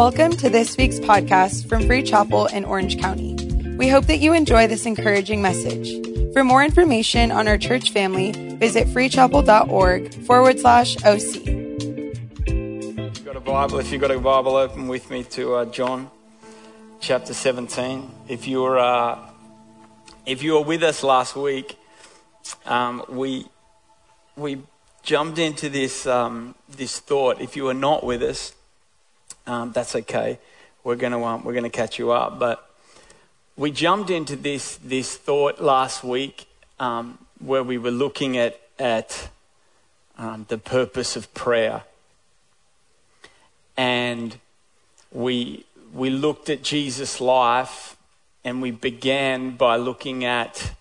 Welcome to this week's podcast from Free Chapel in Orange County. We hope that you enjoy this encouraging message. For more information on our church family, visit freechapel.org forward slash OC. You've got a Bible, if you've got a Bible, open with me to uh, John chapter 17. If you were, uh, if you were with us last week, um, we, we jumped into this, um, this thought. If you were not with us, um, that's okay. We're going to um, we're going to catch you up. But we jumped into this this thought last week um, where we were looking at at um, the purpose of prayer, and we we looked at Jesus' life, and we began by looking at,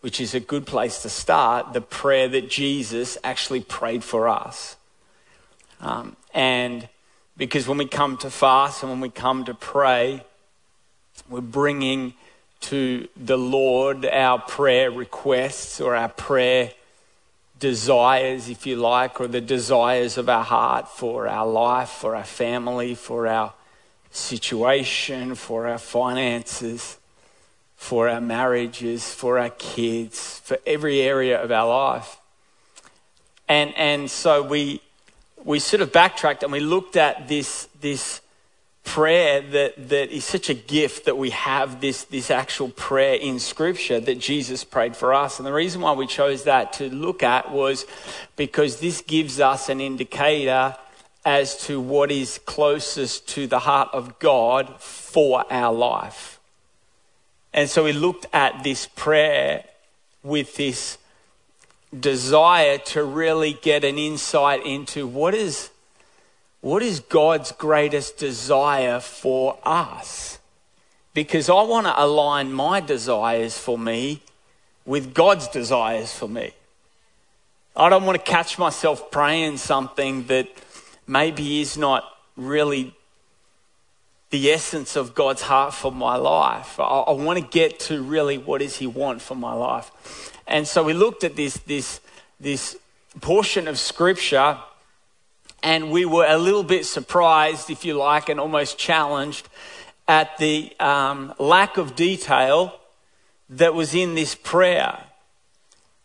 which is a good place to start, the prayer that Jesus actually prayed for us, um, and because when we come to fast and when we come to pray, we're bringing to the Lord our prayer requests or our prayer desires, if you like, or the desires of our heart for our life, for our family, for our situation, for our finances, for our marriages, for our kids, for every area of our life. And, and so we, we sort of backtracked and we looked at this, this prayer that, that is such a gift that we have this, this actual prayer in Scripture that Jesus prayed for us. And the reason why we chose that to look at was because this gives us an indicator as to what is closest to the heart of God for our life. And so we looked at this prayer with this desire to really get an insight into what is, what is God's greatest desire for us. Because I want to align my desires for me with God's desires for me. I don't want to catch myself praying something that maybe is not really the essence of God's heart for my life. I, I want to get to really what does He want for my life. And so we looked at this, this, this portion of scripture and we were a little bit surprised, if you like, and almost challenged at the um, lack of detail that was in this prayer.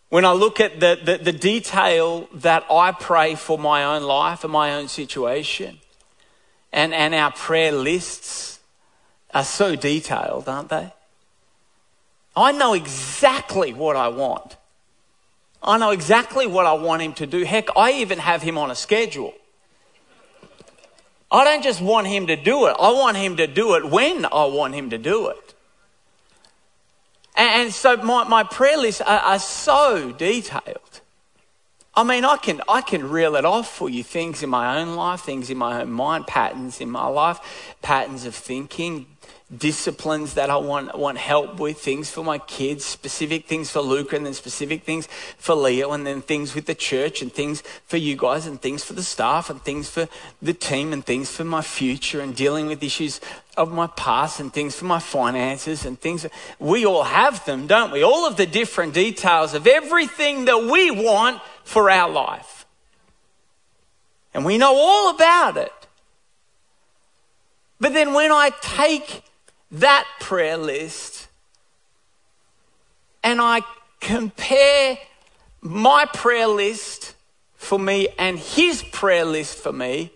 When I look at the, the, the, detail that I pray for my own life and my own situation, and, and our prayer lists are so detailed, aren't they? I know exactly what I want. I know exactly what I want him to do. Heck, I even have him on a schedule. I don't just want him to do it, I want him to do it when I want him to do it. And, so my, my prayer lists are, are so detailed. I mean, I can, I can reel it off for you things in my own life, things in my own mind, patterns in my life, patterns of thinking, disciplines that I want, want help with, things for my kids, specific things for Luca, and then specific things for Leo, and then things with the church, and things for you guys, and things for the staff, and things for the team, and things for my future, and dealing with issues of my past, and things for my finances, and things. We all have them, don't we? All of the different details of everything that we want for our life. And we know all about it. But then when I take that prayer list and I compare my prayer list for me and his prayer list for me,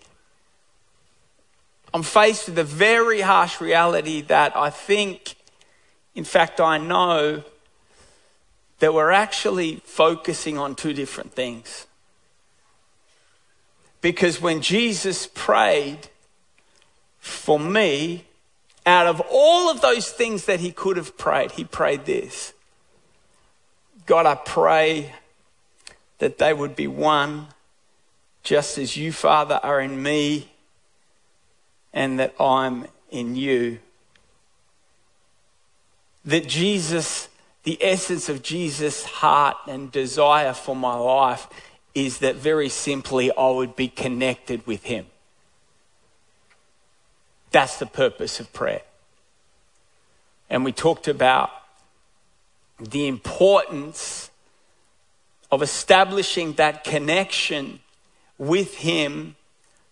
I'm faced with a very harsh reality that I think, in fact, I know that we're actually focusing on two different things. Because when Jesus prayed for me, out of all of those things that he could have prayed, he prayed this God, I pray that they would be one, just as you, Father, are in me, and that I'm in you. That Jesus, the essence of Jesus' heart and desire for my life is that very simply I would be connected with him. That's the purpose of prayer. And we talked about the importance of establishing that connection with Him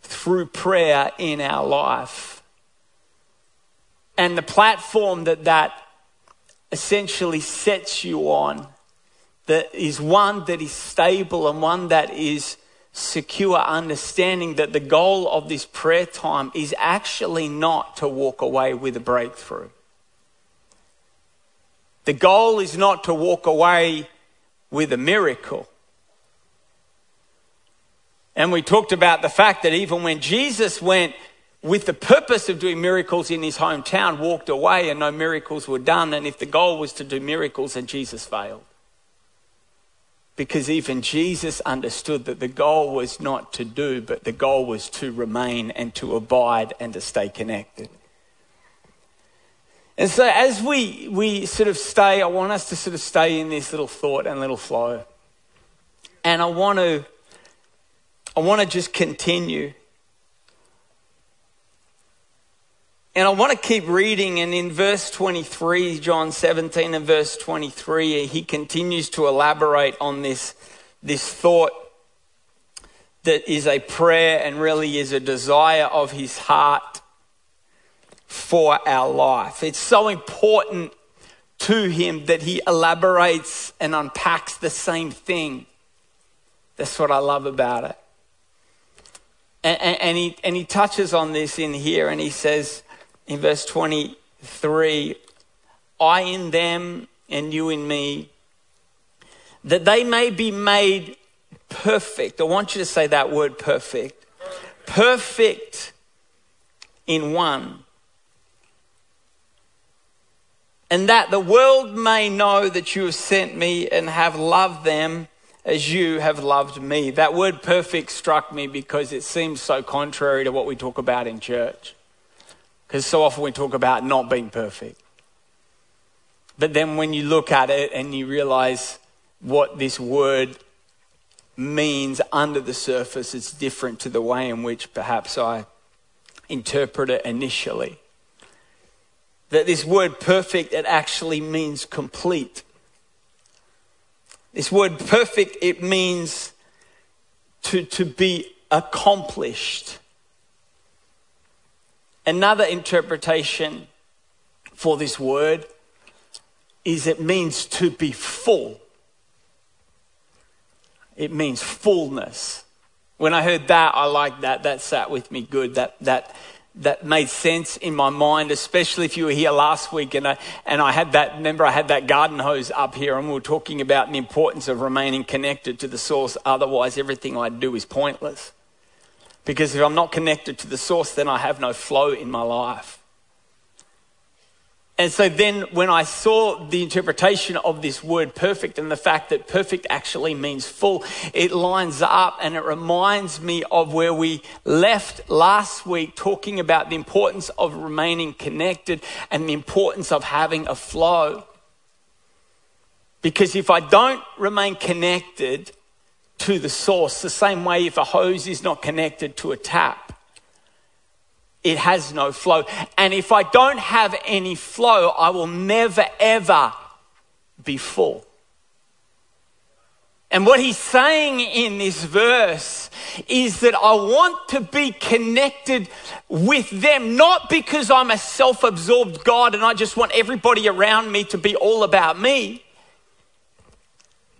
through prayer in our life. And the platform that that essentially sets you on that is one that is stable and one that is secure, understanding that the goal of this prayer time is actually not to walk away with a breakthrough. The goal is not to walk away with a miracle. And we talked about the fact that even when Jesus went with the purpose of doing miracles in his hometown, walked away and no miracles were done, and if the goal was to do miracles, then Jesus failed. Because even Jesus understood that the goal was not to do, but the goal was to remain and to abide and to stay connected. And so, as we, we sort of stay, I want us to sort of stay in this little thought and little flow. And I want to, I want to just continue. And I want to keep reading. And in verse 23, John 17 and verse 23, he continues to elaborate on this, this thought that is a prayer and really is a desire of his heart for our life. It's so important to him that he elaborates and unpacks the same thing. That's what I love about it. And, and, and, he, and he touches on this in here and he says in verse 23 I in them and you in me, that they may be made perfect. I want you to say that word perfect. Perfect in one and that the world may know that you have sent me and have loved them as you have loved me. That word perfect struck me because it seems so contrary to what we talk about in church. Because so often we talk about not being perfect. But then when you look at it and you realize what this word means under the surface, it's different to the way in which perhaps I interpret it initially that this word perfect, it actually means complete. This word perfect, it means to, to be accomplished. Another interpretation for this word is it means to be full. It means fullness. When I heard that, I liked that. That sat with me good. That, that that made sense in my mind, especially if you were here last week and I, and I had that, remember I had that garden hose up here and we were talking about the importance of remaining connected to the source. Otherwise, everything I do is pointless. Because if I'm not connected to the source, then I have no flow in my life. And so then when I saw the interpretation of this word perfect and the fact that perfect actually means full, it lines up and it reminds me of where we left last week talking about the importance of remaining connected and the importance of having a flow. Because if I don't remain connected to the source, the same way if a hose is not connected to a tap, it has no flow. And if I don't have any flow, I will never ever be full. And what he's saying in this verse is that I want to be connected with them, not because I'm a self absorbed God and I just want everybody around me to be all about me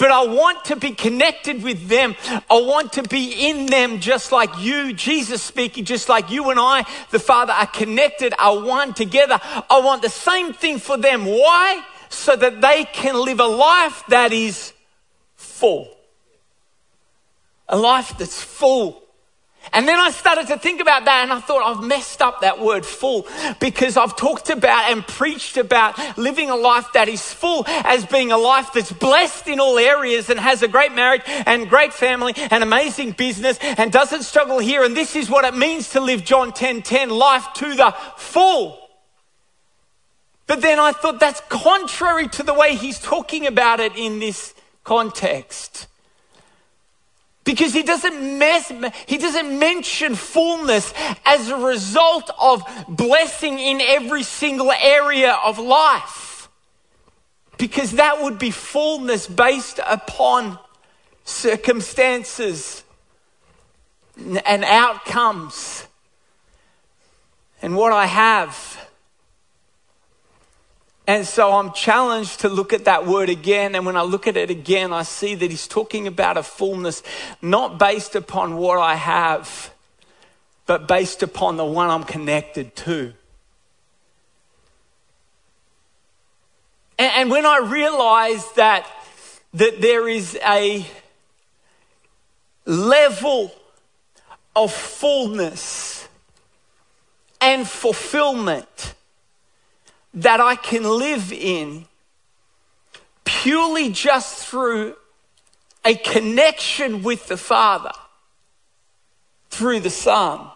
but I want to be connected with them. I want to be in them just like you, Jesus speaking, just like you and I, the Father, are connected, are one together. I want the same thing for them. Why? So that they can live a life that is full. A life that's full and then I started to think about that and I thought I've messed up that word full because I've talked about and preached about living a life that is full as being a life that's blessed in all areas and has a great marriage and great family and amazing business and doesn't struggle here. And this is what it means to live John 10 10 life to the full. But then I thought that's contrary to the way he's talking about it in this context. Because he doesn't mess, he doesn't mention fullness as a result of blessing in every single area of life. Because that would be fullness based upon circumstances and outcomes. And what I have And so I'm challenged to look at that word again. And when I look at it again, I see that he's talking about a fullness not based upon what I have, but based upon the one I'm connected to. And, when I realize that, that there is a level of fullness and fulfillment that I can live in purely just through a connection with the Father through the Son.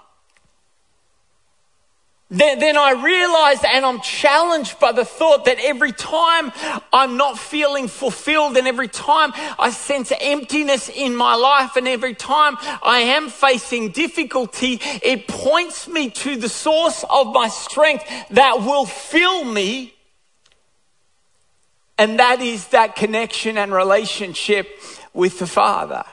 Then, then I realize and I'm challenged by the thought that every time I'm not feeling fulfilled and every time I sense emptiness in my life and every time I am facing difficulty, it points me to the source of my strength that will fill me. And that is that connection and relationship with the Father.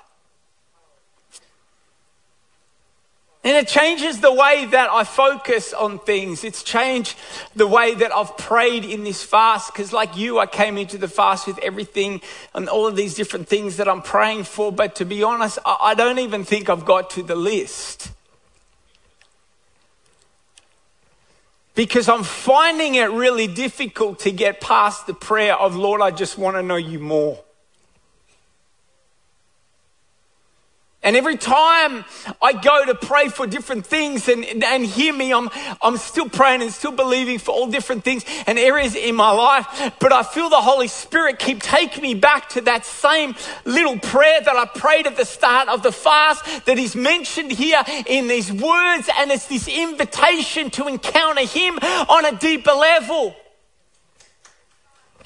And it changes the way that I focus on things. It's changed the way that I've prayed in this fast. Because, like you, I came into the fast with everything and all of these different things that I'm praying for. But to be honest, I don't even think I've got to the list. Because I'm finding it really difficult to get past the prayer of, Lord, I just want to know you more. And every time I go to pray for different things and, and hear me, I'm, I'm still praying and still believing for all different things and areas in my life. But I feel the Holy Spirit keep taking me back to that same little prayer that I prayed at the start of the fast that is mentioned here in these words. And it's this invitation to encounter Him on a deeper level.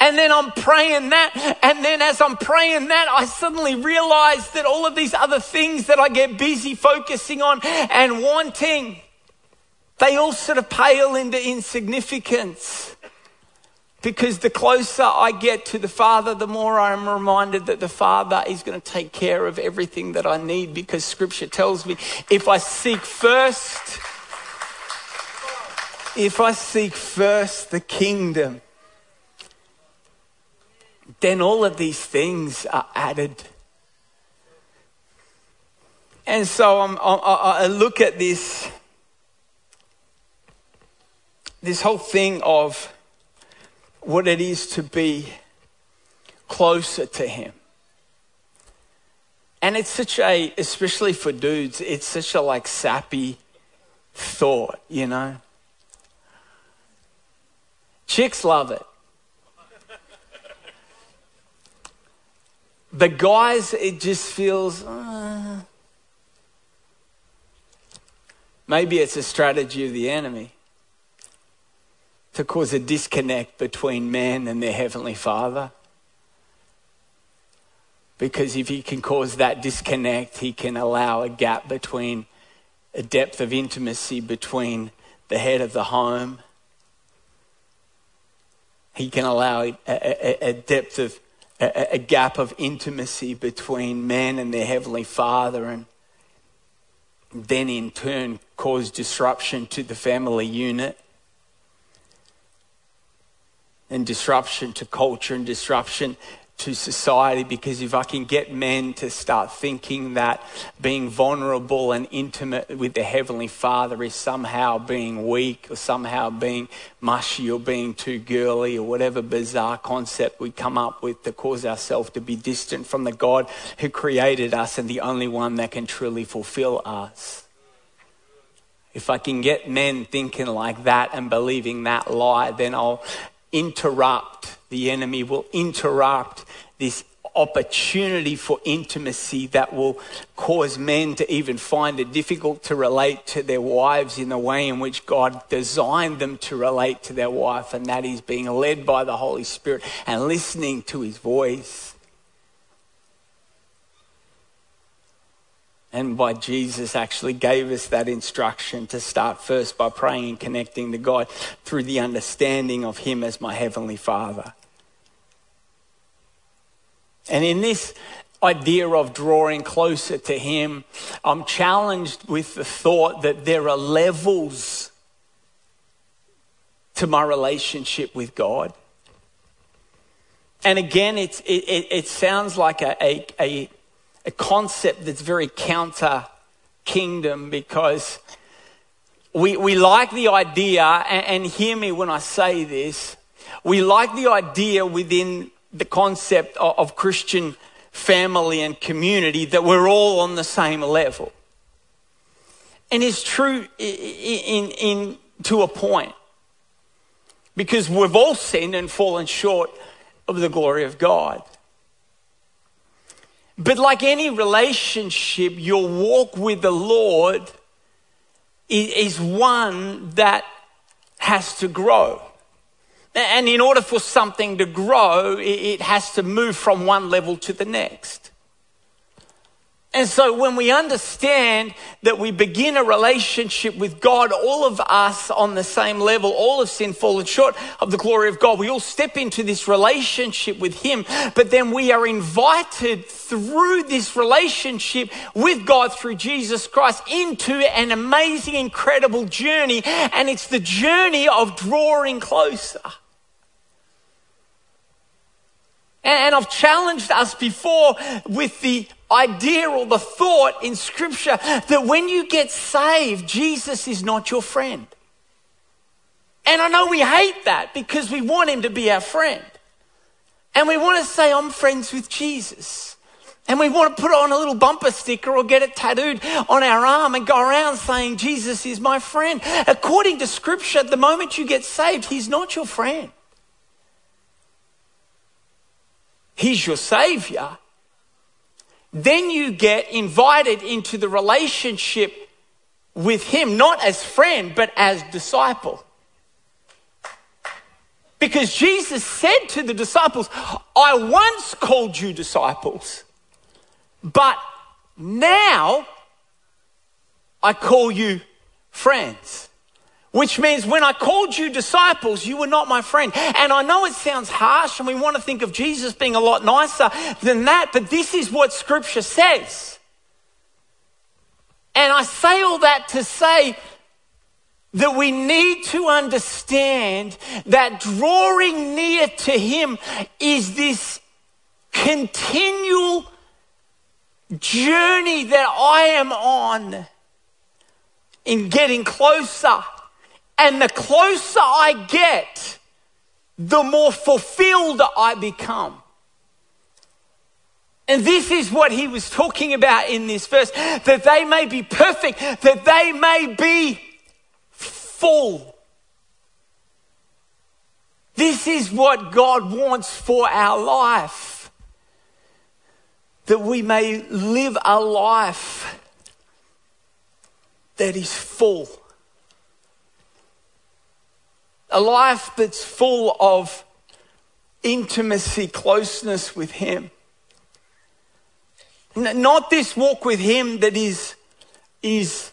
And then I'm praying that. And then as I'm praying that, I suddenly realize that all of these other things that I get busy focusing on and wanting, they all sort of pale into insignificance. Because the closer I get to the Father, the more I'm reminded that the Father is going to take care of everything that I need because Scripture tells me if I seek first, if I seek first the kingdom, then all of these things are added. And so I'm, I, I look at this, this whole thing of what it is to be closer to Him. And it's such a, especially for dudes, it's such a like sappy thought, you know? Chicks love it. The guys, it just feels. Uh, maybe it's a strategy of the enemy to cause a disconnect between man and their heavenly Father. Because if he can cause that disconnect, he can allow a gap between a depth of intimacy between the head of the home. He can allow a, a, a depth of a, a gap of intimacy between man and their heavenly Father, and then in turn cause disruption to the family unit and disruption to culture and disruption to society because if I can get men to start thinking that being vulnerable and intimate with the Heavenly Father is somehow being weak or somehow being mushy or being too girly or whatever bizarre concept we come up with to cause ourselves to be distant from the God who created us and the only one that can truly fulfill us. If I can get men thinking like that and believing that lie, then I'll interrupt, the enemy will interrupt this opportunity for intimacy that will cause men to even find it difficult to relate to their wives in the way in which God designed them to relate to their wife, and that is being led by the Holy Spirit and listening to his voice. And by Jesus actually gave us that instruction to start first by praying and connecting to God through the understanding of Him as my Heavenly Father. And in this idea of drawing closer to Him, I'm challenged with the thought that there are levels to my relationship with God. And again, it, it sounds like a, a, a, a concept that's very counter kingdom because we, we like the idea, and, and hear me when I say this, we like the idea within the concept of, of Christian family and community that we're all on the same level. And it's true in, in, in, to a point because we've all sinned and fallen short of the glory of God. But like any relationship, your walk with the Lord is one that has to grow. And in order for something to grow, it has to move from one level to the next. And so when we understand that we begin a relationship with God, all of us on the same level, all of sin fallen short of the glory of God, we all step into this relationship with Him, but then we are invited through this relationship with God through Jesus Christ into an amazing, incredible journey. And it's the journey of drawing closer. And I've challenged us before with the idea or the thought in Scripture that when you get saved, Jesus is not your friend. And I know we hate that because we want him to be our friend. And we want to say, I'm friends with Jesus. And we want to put on a little bumper sticker or get it tattooed on our arm and go around saying, Jesus is my friend. According to Scripture, the moment you get saved, he's not your friend. He's your Savior then you get invited into the relationship with Him, not as friend, but as disciple. Because Jesus said to the disciples, I once called you disciples, but now I call you friends. Which means when I called you disciples, you were not my friend. And I know it sounds harsh and we want to think of Jesus being a lot nicer than that, but this is what scripture says. And I say all that to say that we need to understand that drawing near to Him is this continual journey that I am on in getting closer and the closer I get, the more fulfilled I become. And this is what he was talking about in this verse that they may be perfect, that they may be full. This is what God wants for our life. That we may live a life that is full. A life that's full of intimacy, closeness with Him. Not this walk with Him that is, is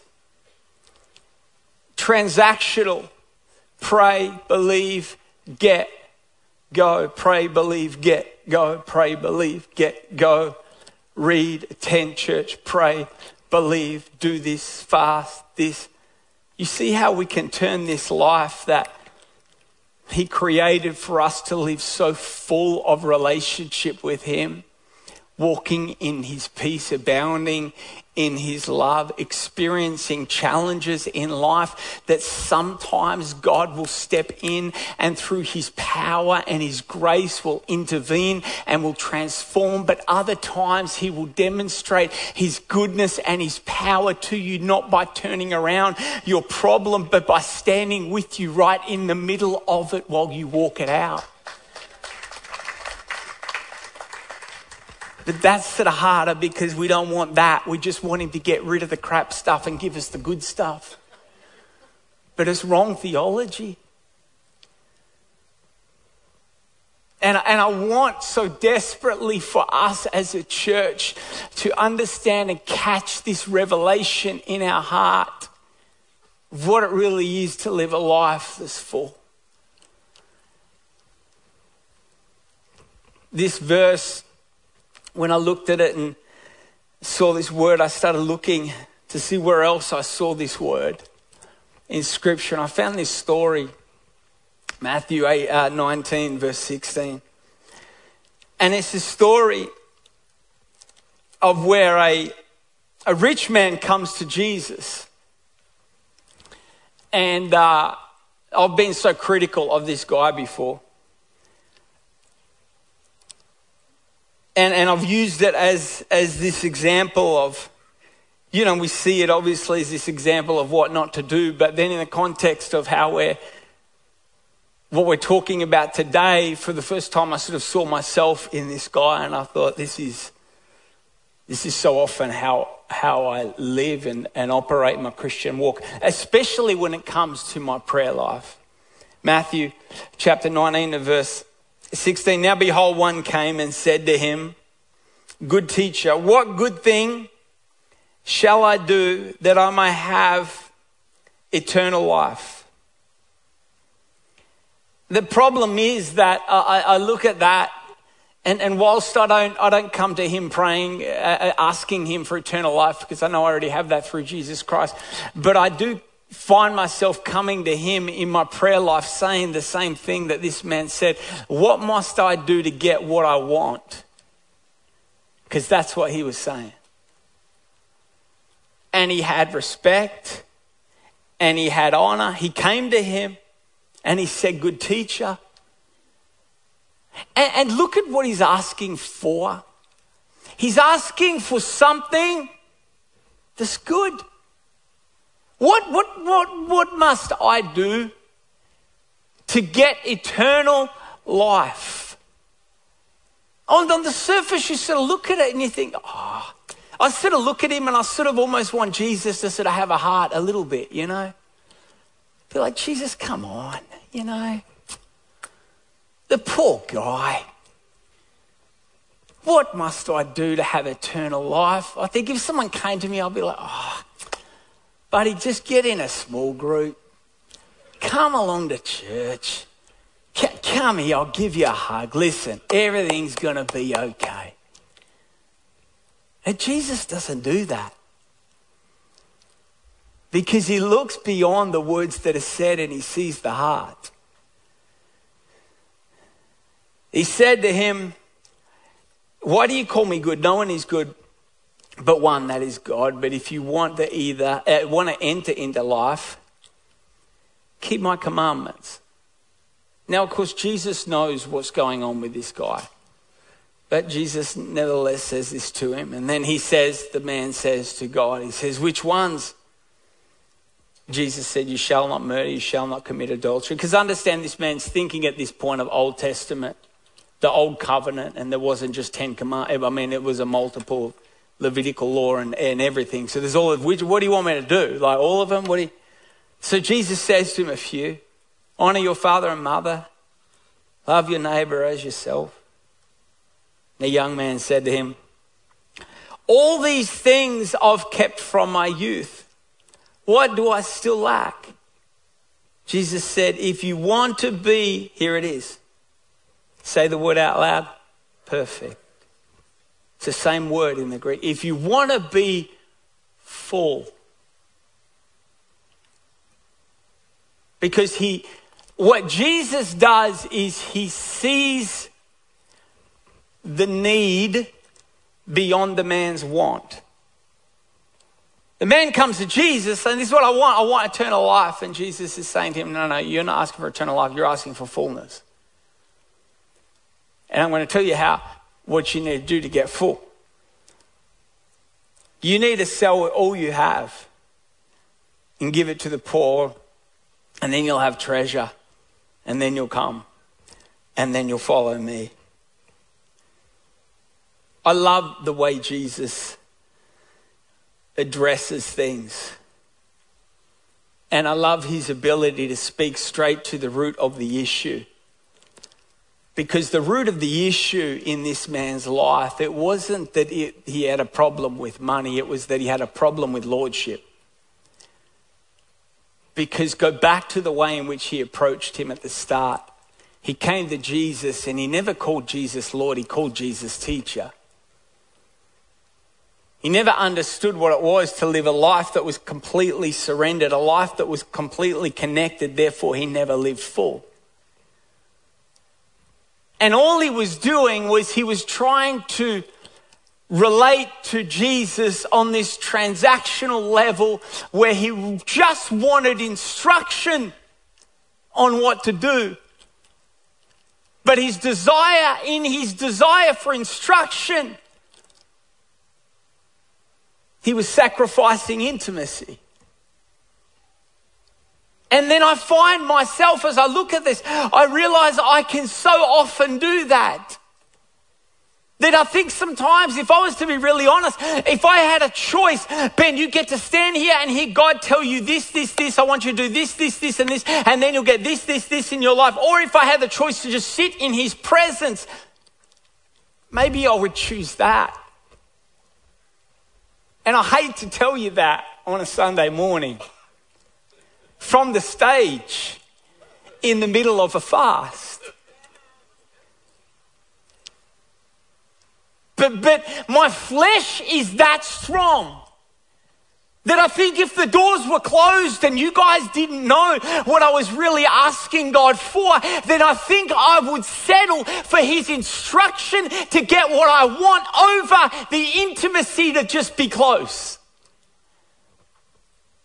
transactional. Pray, believe, get, go. Pray, believe, get, go. Pray, believe, get, go. Read, attend church, pray, believe, do this, fast, this. You see how we can turn this life that he created for us to live so full of relationship with Him, walking in His peace, abounding in His love, experiencing challenges in life that sometimes God will step in and through His power and His grace will intervene and will transform. But other times He will demonstrate His goodness and His power to you, not by turning around your problem, but by standing with you right in the middle of it while you walk it out. But that's sort of harder because we don't want that. We just want him to get rid of the crap stuff and give us the good stuff. But it's wrong theology. And, and I want so desperately for us as a church to understand and catch this revelation in our heart of what it really is to live a life that's full. This verse when I looked at it and saw this word, I started looking to see where else I saw this word in Scripture. And I found this story, Matthew 8, uh, 19, verse 16. And it's a story of where a, a rich man comes to Jesus. And uh, I've been so critical of this guy before. And, and I've used it as, as this example of, you know, we see it obviously as this example of what not to do, but then in the context of how we're, what we're talking about today, for the first time, I sort of saw myself in this guy and I thought, this is, this is so often how, how I live and, and operate my Christian walk, especially when it comes to my prayer life. Matthew chapter 19 verse 16. Now behold, one came and said to him, Good teacher, what good thing shall I do that I may have eternal life? The problem is that I, I look at that and, and whilst I don't, I don't come to him praying, uh, uh, asking him for eternal life, because I know I already have that through Jesus Christ, but I do find myself coming to him in my prayer life saying the same thing that this man said. What must I do to get what I want? Because that's what he was saying. And he had respect and he had honor. He came to him and he said, Good teacher. And, and look at what he's asking for. He's asking for something that's good. What, what, what, what must I do to get eternal life? On, on the surface, you sort of look at it and you think, oh, I sort of look at him and I sort of almost want Jesus to sort of have a heart a little bit, you know? Be like, Jesus, come on, you know? The poor guy. What must I do to have eternal life? I think if someone came to me, I'd be like, oh, buddy, just get in a small group. Come along to church. Come here, I'll give you a hug. Listen, everything's going to be okay. And Jesus doesn't do that. Because he looks beyond the words that are said and he sees the heart. He said to him, Why do you call me good? No one is good but one, that is God. But if you want to either uh, want to enter into life, keep my commandments. Now, of course, Jesus knows what's going on with this guy. But Jesus nevertheless says this to him. And then he says, the man says to God, he says, Which ones? Jesus said, You shall not murder, you shall not commit adultery. Because understand this man's thinking at this point of Old Testament the old covenant, and there wasn't just 10 commands. I mean, it was a multiple Levitical law and, and everything. So there's all of which, what do you want me to do? Like all of them? What do you, so Jesus says to him a few honor your father and mother, love your neighbor as yourself. The young man said to him, All these things I've kept from my youth. What do I still lack? Jesus said, If you want to be, here it is Say the word out loud. Perfect. The same word in the Greek. If you want to be full, because he, what Jesus does is he sees the need beyond the man's want. The man comes to Jesus and this is what I want. I want eternal life. And Jesus is saying to him, No, no, you're not asking for eternal life, you're asking for fullness. And I'm going to tell you how, what you need to do to get full. You need to sell all you have and give it to the poor, and then you'll have treasure, and then you'll come, and then you'll follow me. I love the way Jesus addresses things. And I love his ability to speak straight to the root of the issue. Because the root of the issue in this man's life, it wasn't that it, he had a problem with money, it was that he had a problem with lordship. Because go back to the way in which he approached him at the start. He came to Jesus and he never called Jesus Lord, he called Jesus teacher. He never understood what it was to live a life that was completely surrendered, a life that was completely connected, therefore, he never lived full. And all he was doing was he was trying to relate to Jesus on this transactional level where he just wanted instruction on what to do. But his desire, in his desire for instruction, he was sacrificing intimacy. And then I find myself as I look at this, I realize I can so often do that. That I think sometimes, if I was to be really honest, if I had a choice, Ben, you get to stand here and hear God tell you this, this, this, I want you to do this, this, this, and this, and then you'll get this, this, this in your life. Or if I had the choice to just sit in His presence, maybe I would choose that. And I hate to tell you that on a Sunday morning from the stage in the middle of a fast. But, but my flesh is that strong that I think if the doors were closed and you guys didn't know what I was really asking God for, then I think I would settle for His instruction to get what I want over the intimacy to just be close.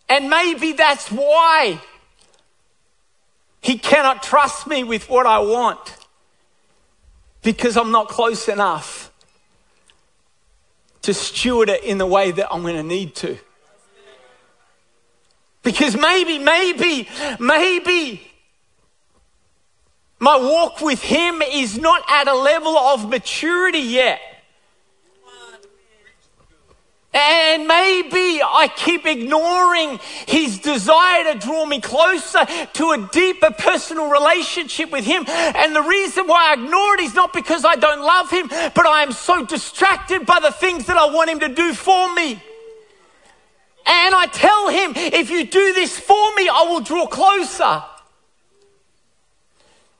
And maybe that's why He cannot trust me with what I want because I'm not close enough to steward it in the way that I'm going to need to. Because maybe, maybe, maybe my walk with Him is not at a level of maturity yet. And maybe I keep ignoring his desire to draw me closer to a deeper personal relationship with him. And the reason why I ignore it is not because I don't love him, but I am so distracted by the things that I want him to do for me. And I tell him, if you do this for me, I will draw closer.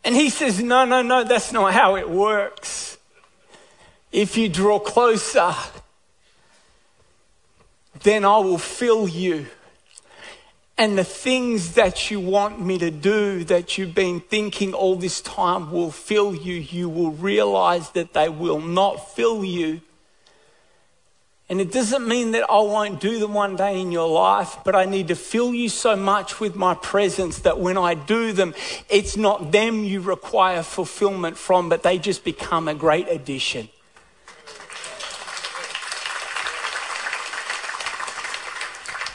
And he says, no, no, no, that's not how it works. If you draw closer, then I will fill you. And the things that you want me to do that you've been thinking all this time will fill you. You will realize that they will not fill you. And it doesn't mean that I won't do them one day in your life, but I need to fill you so much with my presence that when I do them, it's not them you require fulfillment from, but they just become a great addition.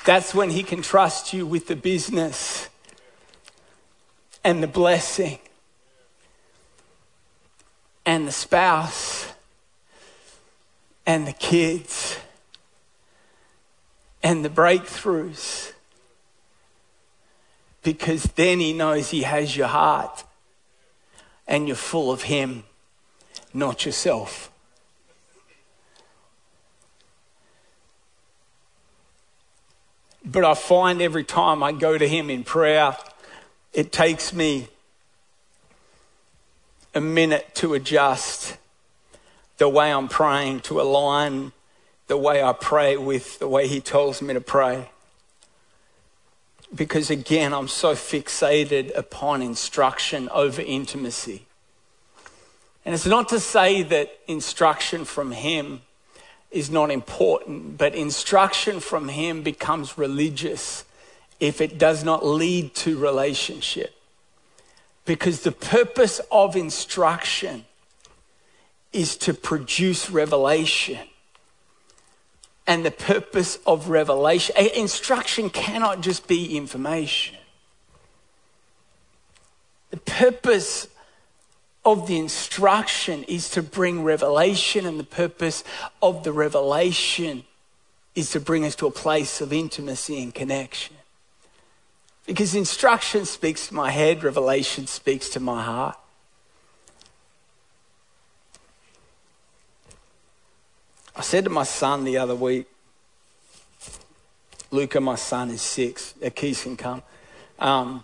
That's when He can trust you with the business and the blessing and the spouse and the kids and the breakthroughs. Because then He knows He has your heart and you're full of Him, not yourself. But I find every time I go to Him in prayer, it takes me a minute to adjust the way I'm praying, to align the way I pray with the way He tells me to pray. Because again, I'm so fixated upon instruction over intimacy. And it's not to say that instruction from Him is not important, but instruction from Him becomes religious if it does not lead to relationship. Because the purpose of instruction is to produce revelation. And the purpose of revelation, instruction cannot just be information. The purpose of the instruction is to bring revelation, and the purpose of the revelation is to bring us to a place of intimacy and connection. Because instruction speaks to my head, revelation speaks to my heart. I said to my son the other week, Luca, my son, is six. Keys can come. Um,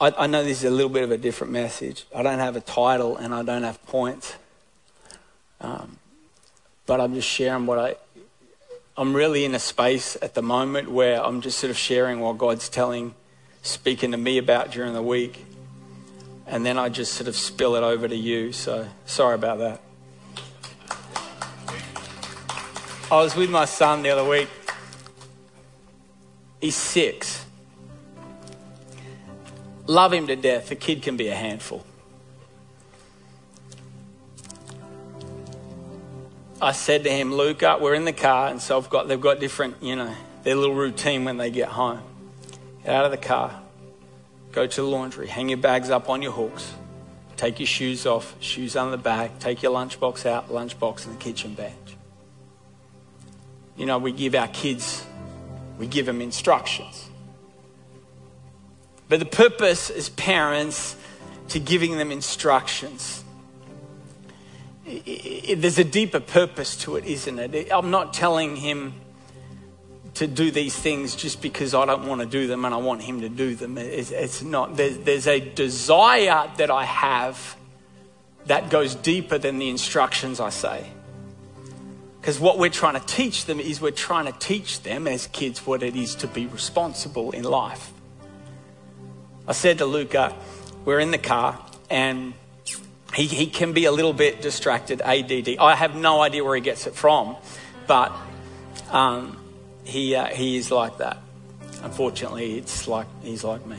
I, I know this is a little bit of a different message. I don't have a title and I don't have points. Um, but I'm just sharing what I. I'm really in a space at the moment where I'm just sort of sharing what God's telling, speaking to me about during the week. and then I just sort of spill it over to you. So sorry about that. I was with my son the other week. He's six. Love him to death. The kid can be a handful. I said to him, Luca, we're in the car, and so I've got, they've got different, you know, their little routine when they get home. Get out of the car, go to the laundry, hang your bags up on your hooks, take your shoes off, shoes on the bag, take your lunchbox out, lunchbox in the kitchen bench. You know, we give our kids, we give them instructions. But the purpose as parents to giving them instructions there's a deeper purpose to it, isn't it? I'm not telling him to do these things just because I don't want to do them and I want him to do them. It's, it's not. There's, there's a desire that I have that goes deeper than the instructions I say. Because what we're trying to teach them is we're trying to teach them as kids what it is to be responsible in life. I said to Luca, we're in the car and he, he can be a little bit distracted, ADD. I have no idea where he gets it from, but um, he, uh, he is like that. Unfortunately, it's like he's like me.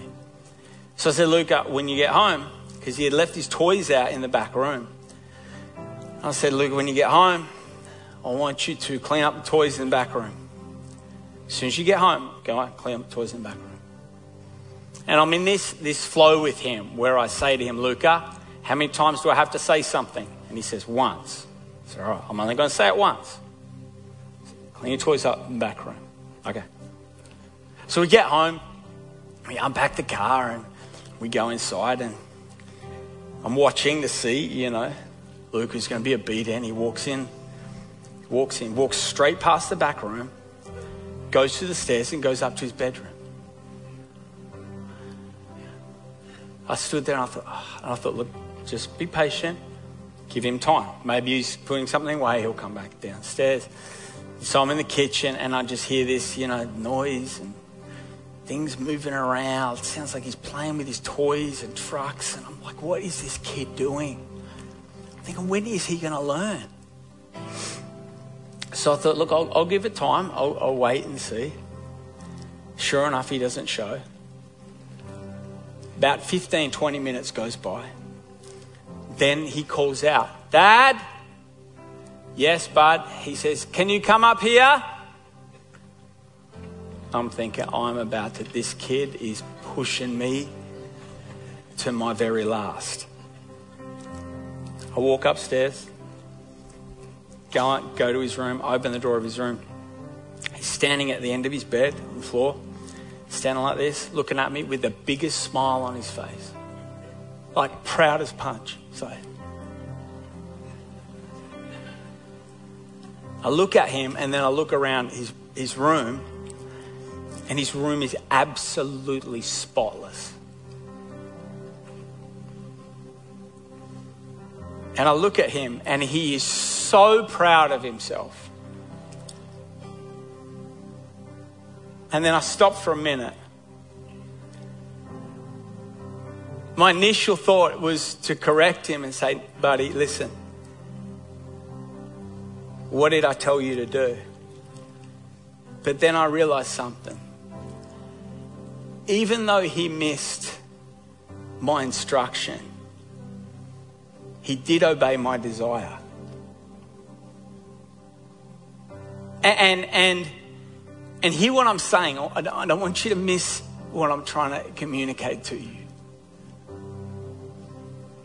So I said, Luca, when you get home, because he had left his toys out in the back room. I said, Luca, when you get home, I want you to clean up the toys in the back room. As soon as you get home, go on, clean up the toys in the back room. And I'm in this, this flow with him where I say to him, Luca, how many times do I have to say something? And he says, Once. I said, All right, I'm only going to say it once. Clean your toys up in the back room. Okay. So we get home, we unpack the car, and we go inside, and I'm watching to see, you know, Luke is going to be a beat in. He walks in, walks in, walks straight past the back room, goes to the stairs, and goes up to his bedroom. I stood there and I thought, oh, and I thought, look, just be patient. Give him time. Maybe he's putting something away. He'll come back downstairs. So I'm in the kitchen and I just hear this, you know, noise and things moving around. It sounds like he's playing with his toys and trucks. And I'm like, what is this kid doing? I'm thinking, when is he going to learn? So I thought, look, I'll, I'll give it time. I'll, I'll wait and see. Sure enough, he doesn't show. About 15, 20 minutes goes by. Then he calls out, Dad? Yes, bud. He says, Can you come up here? I'm thinking, I'm about to, this kid is pushing me to my very last. I walk upstairs, go, go to his room, open the door of his room. He's standing at the end of his bed on the floor, standing like this, looking at me with the biggest smile on his face. Like proud as punch. So I look at him and then I look around his, his room, and his room is absolutely spotless. And I look at him, and he is so proud of himself. And then I stopped for a minute. My initial thought was to correct him and say, buddy, listen, what did I tell you to do? But then I realized something. Even though he missed my instruction, he did obey my desire. And, and, and hear what I'm saying. I don't want you to miss what I'm trying to communicate to you.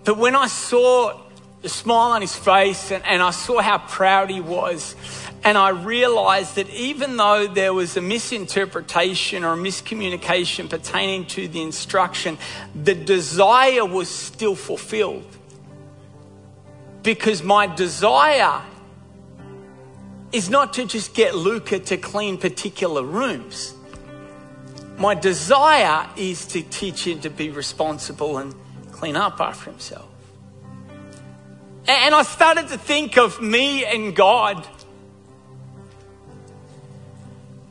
But when I saw the smile on his face and, and I saw how proud he was, and I realized that even though there was a misinterpretation or a miscommunication pertaining to the instruction, the desire was still fulfilled. Because my desire is not to just get Luca to clean particular rooms. My desire is to teach him to be responsible and clean up after himself. And I started to think of me and God.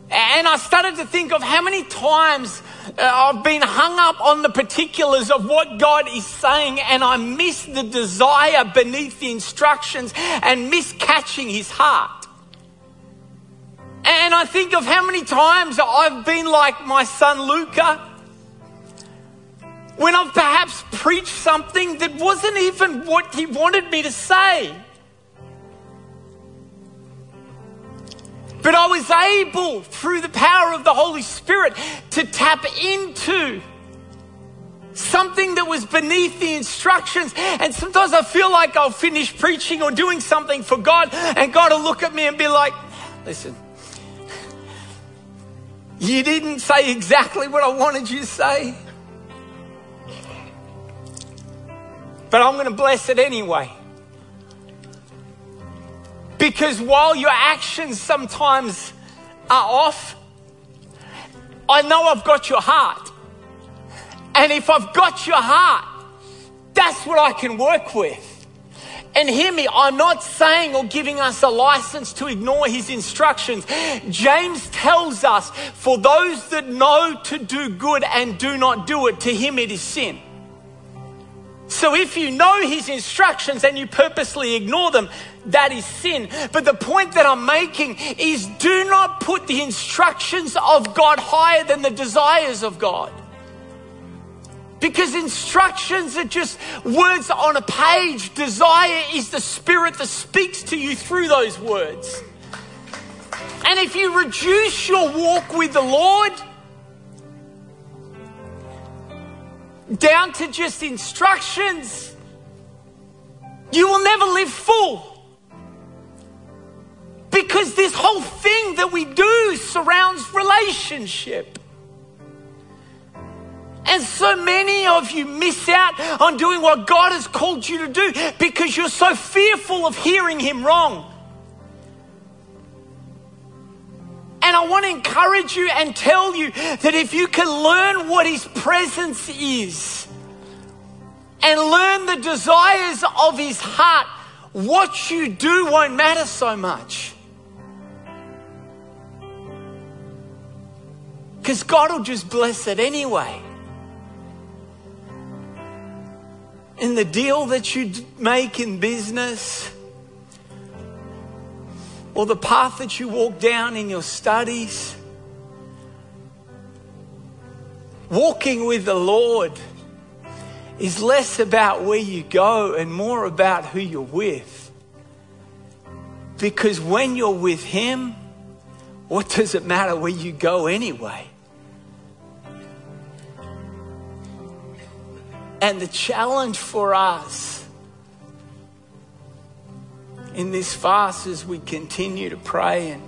And I started to think of how many times uh, I've been hung up on the particulars of what God is saying, and I miss the desire beneath the instructions and miss catching his heart. And I think of how many times I've been like my son Luca when I've perhaps preached something that wasn't even what he wanted me to say. But I was able, through the power of the Holy Spirit, to tap into something that was beneath the instructions. And sometimes I feel like I'll finish preaching or doing something for God, and God will look at me and be like, listen, you didn't say exactly what I wanted you to say. But I'm going to bless it anyway. Because while your actions sometimes are off, I know I've got your heart. And if I've got your heart, that's what I can work with. And hear me, I'm not saying or giving us a license to ignore his instructions. James tells us, for those that know to do good and do not do it, to him it is sin. So if you know his instructions and you purposely ignore them, that is sin. But the point that I'm making is do not put the instructions of God higher than the desires of God. Because instructions are just words on a page. Desire is the spirit that speaks to you through those words. And if you reduce your walk with the Lord, down to just instructions, you will never live full. Because this whole thing that we do surrounds relationship. And so many of you miss out on doing what God has called you to do because you're so fearful of hearing Him wrong. And I want to encourage you and tell you that if you can learn what His presence is and learn the desires of His heart, what you do won't matter so much. Because God will just bless it anyway. In the deal that you make in business, or the path that you walk down in your studies. Walking with the Lord is less about where you go and more about who you're with. Because when you're with Him, what does it matter where you go anyway? And the challenge for us in this fast as we continue to pray and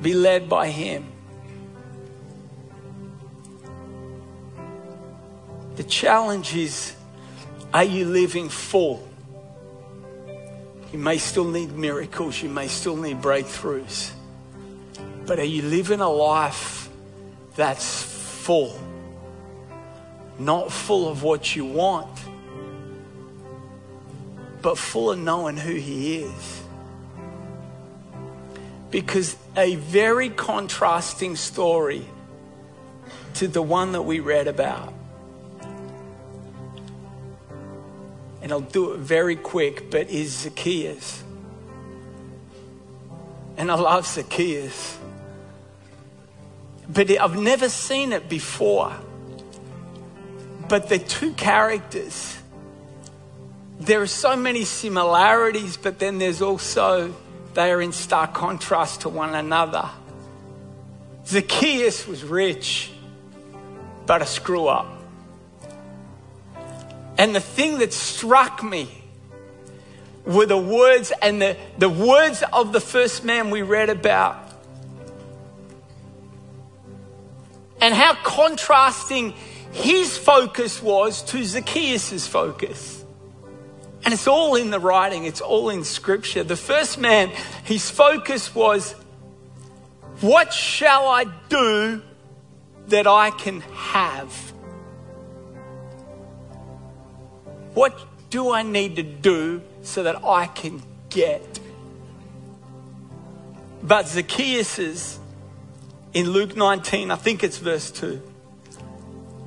be led by Him. The challenge is are you living full? You may still need miracles, you may still need breakthroughs, but are you living a life that's full? Not full of what you want but full of knowing who He is. Because a very contrasting story to the one that we read about. And I'll do it very quick, but is Zacchaeus. And I love Zacchaeus. But I've never seen it before. But the two characters there are so many similarities, but then there's also, they are in stark contrast to one another. Zacchaeus was rich, but a screw up. And the thing that struck me were the words and the, the words of the first man we read about. And how contrasting his focus was to Zacchaeus' focus. And it's all in the writing, it's all in scripture. The first man, his focus was, What shall I do that I can have? What do I need to do so that I can get? But Zacchaeus in Luke 19, I think it's verse 2,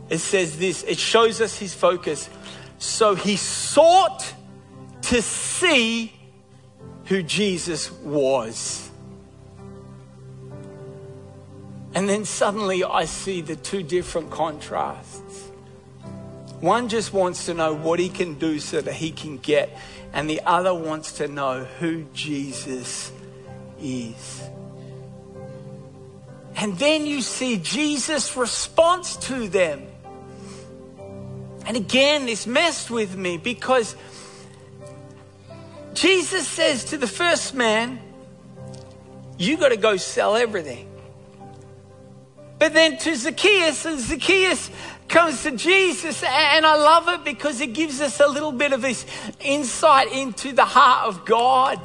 it says this it shows us his focus. So he sought to see who Jesus was. And then suddenly I see the two different contrasts. One just wants to know what he can do so that he can get, and the other wants to know who Jesus is. And then you see Jesus' response to them. And again, this messed with me because Jesus says to the first man, You got to go sell everything. But then to Zacchaeus, and Zacchaeus comes to Jesus, and I love it because it gives us a little bit of this insight into the heart of God.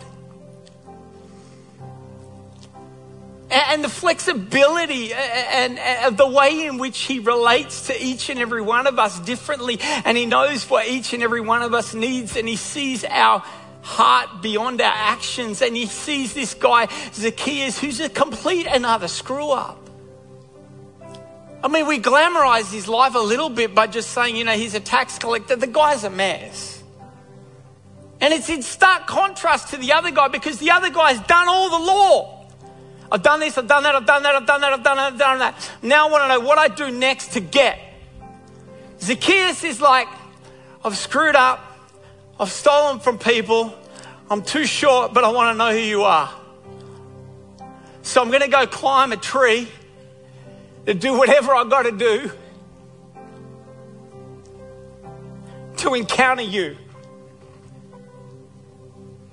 And the flexibility and, the way in which he relates to each and every one of us differently. And he knows what each and every one of us needs, and he sees our heart beyond our actions. And he sees this guy, Zacchaeus, who's a complete another screw up. I mean, we glamorize his life a little bit by just saying, you know, he's a tax collector. The guy's a mess. And it's in stark contrast to the other guy because the other guy's done all the law. I've done this, I've done that, I've done that, I've done that, I've done that, I've done that. Now I want to know what I do next to get. Zacchaeus is like, I've screwed up, I've stolen from people, I'm too short, but I want to know who you are. So I'm going to go climb a tree to do whatever I've got to do to encounter you.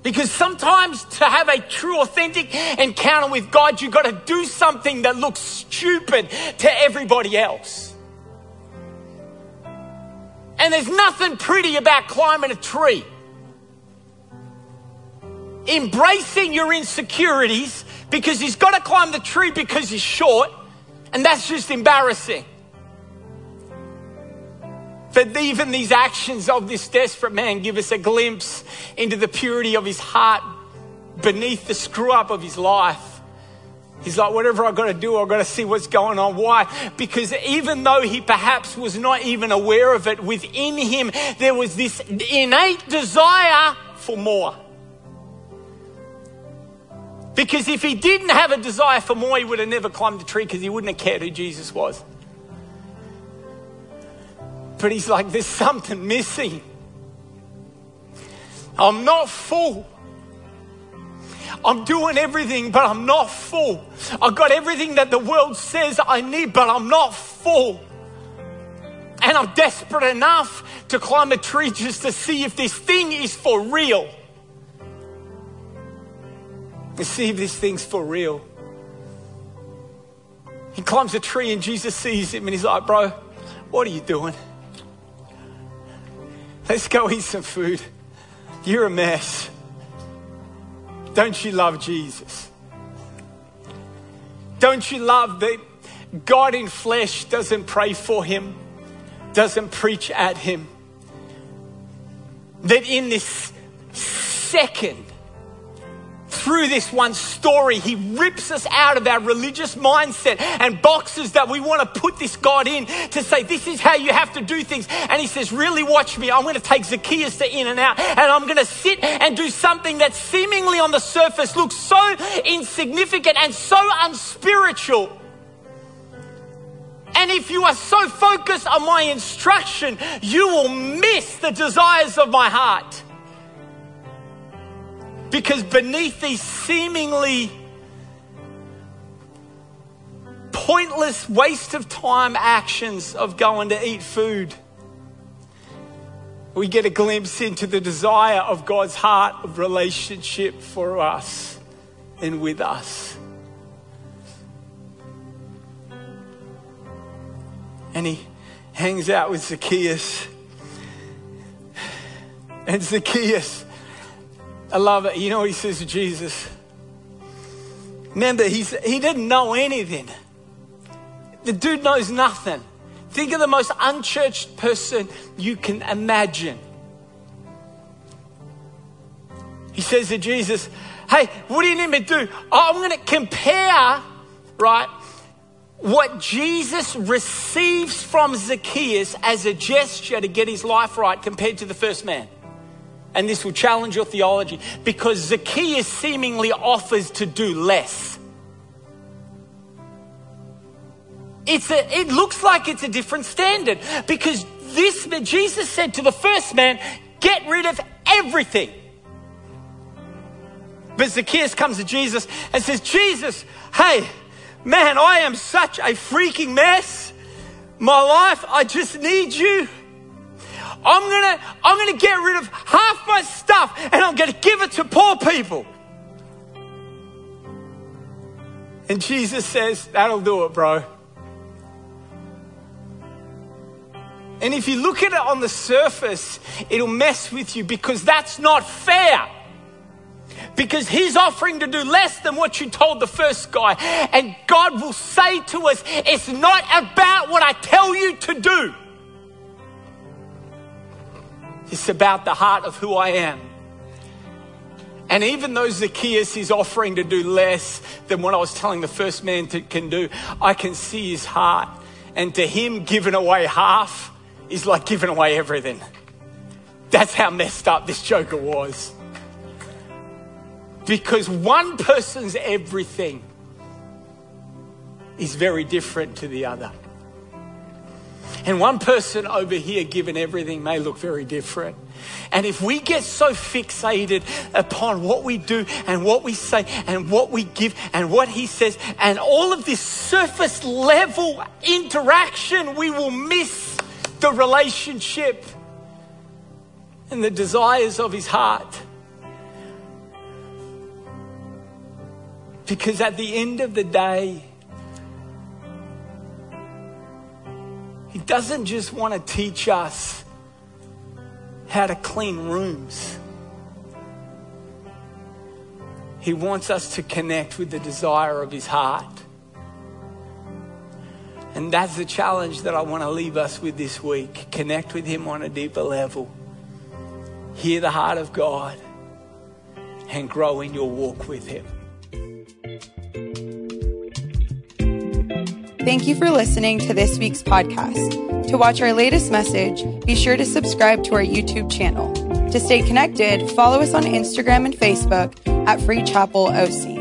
Because sometimes to have a true, authentic encounter with God, you've got to do something that looks stupid to everybody else. And there's nothing pretty about climbing a tree. Embracing your insecurities because he's got to climb the tree because he's short, and that's just embarrassing. But even these actions of this desperate man give us a glimpse into the purity of his heart beneath the screw up of his life. He's like, whatever I've got to do, I've got to see what's going on. Why? Because even though he perhaps was not even aware of it, within him there was this innate desire for more. Because if he didn't have a desire for more, he would have never climbed the tree because he wouldn't have cared who Jesus was. But he's like, there's something missing. I'm not full. I'm doing everything, but I'm not full. I've got everything that the world says I need, but I'm not full. And I'm desperate enough to climb a tree just to see if this thing is for real. To see if this thing's for real. He climbs a tree and Jesus sees him and he's like, Bro, what are you doing? Let's go eat some food. You're a mess. Don't you love Jesus? Don't you love that God in flesh doesn't pray for him, doesn't preach at him? That in this second, through this one story, he rips us out of our religious mindset and boxes that we want to put this God in to say, this is how you have to do things. And he says, really watch me. I'm going to take Zacchaeus to In-N-Out and I'm going to sit and do something that seemingly on the surface looks so insignificant and so unspiritual. And if you are so focused on my instruction, you will miss the desires of my heart. Because beneath these seemingly pointless waste of time actions of going to eat food, we get a glimpse into the desire of God's heart of relationship for us and with us. And he hangs out with Zacchaeus. And Zacchaeus I love it. You know he says to Jesus? Remember, he's, he didn't know anything. The dude knows nothing. Think of the most unchurched person you can imagine. He says to Jesus, Hey, what do you need me to do? Oh, I'm going to compare, right, what Jesus receives from Zacchaeus as a gesture to get his life right compared to the first man. And this will challenge your theology because Zacchaeus seemingly offers to do less. It's a, it looks like it's a different standard because this Jesus said to the first man, get rid of everything. But Zacchaeus comes to Jesus and says, Jesus, hey, man, I am such a freaking mess. My life, I just need you. I'm gonna, I'm gonna get rid of half my stuff and I'm gonna give it to poor people. And Jesus says, That'll do it, bro. And if you look at it on the surface, it'll mess with you because that's not fair because he's offering to do less than what you told the first guy. And God will say to us, It's not about what I tell you to do, it's about the heart of who I am. And even though Zacchaeus is offering to do less than what I was telling the first man to, can do, I can see his heart. And to him, giving away half is like giving away everything. That's how messed up this joker was because one person's everything is very different to the other. And one person over here given everything may look very different. And if we get so fixated upon what we do and what we say and what we give and what he says and all of this surface level interaction, we will miss the relationship and the desires of his heart. Because at the end of the day, doesn't just want to teach us how to clean rooms. He wants us to connect with the desire of His heart. And that's the challenge that I want to leave us with this week. Connect with Him on a deeper level. Hear the heart of God and grow in your walk with Him. Thank you for listening to this week's podcast. To watch our latest message, be sure to subscribe to our YouTube channel. To stay connected, follow us on Instagram and Facebook at Free Chapel OC.